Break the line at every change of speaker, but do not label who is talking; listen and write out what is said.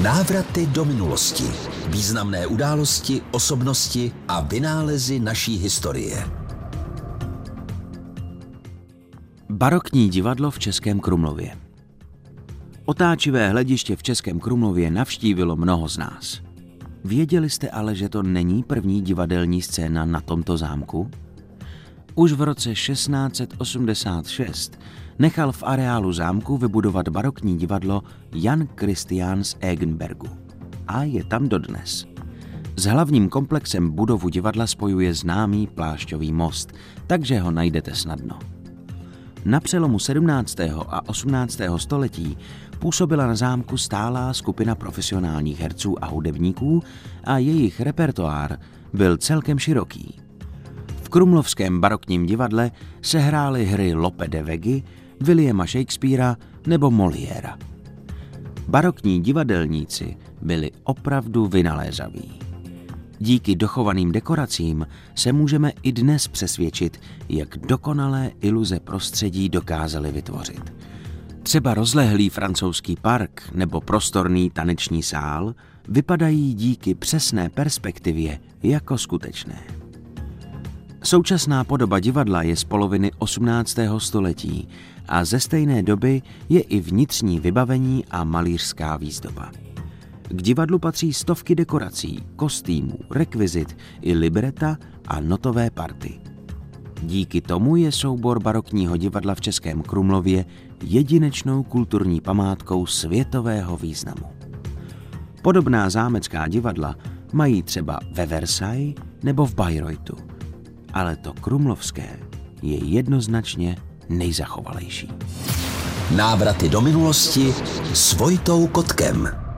Návraty do minulosti. Významné události, osobnosti a vynálezy naší historie.
Barokní divadlo v Českém Krumlově. Otáčivé hlediště v Českém Krumlově navštívilo mnoho z nás. Věděli jste ale, že to není první divadelní scéna na tomto zámku? Už v roce 1686 nechal v areálu zámku vybudovat barokní divadlo Jan Christian z Egenbergu. A je tam dodnes. S hlavním komplexem budovu divadla spojuje známý plášťový most, takže ho najdete snadno. Na přelomu 17. a 18. století působila na zámku stálá skupina profesionálních herců a hudebníků a jejich repertoár byl celkem široký. V Krumlovském barokním divadle se hrály hry Lope de Vegy, Williama Shakespearea nebo Moliéra. Barokní divadelníci byli opravdu vynalézaví. Díky dochovaným dekoracím se můžeme i dnes přesvědčit, jak dokonalé iluze prostředí dokázali vytvořit. Třeba rozlehlý francouzský park nebo prostorný taneční sál vypadají díky přesné perspektivě jako skutečné. Současná podoba divadla je z poloviny 18. století a ze stejné doby je i vnitřní vybavení a malířská výzdoba. K divadlu patří stovky dekorací, kostýmů, rekvizit i libreta a notové party. Díky tomu je soubor barokního divadla v Českém Krumlově jedinečnou kulturní památkou světového významu. Podobná zámecká divadla mají třeba ve Versailles nebo v Bayreuthu, ale to krumlovské je jednoznačně nejzachovalejší.
Návraty do minulosti s Vojtou Kotkem.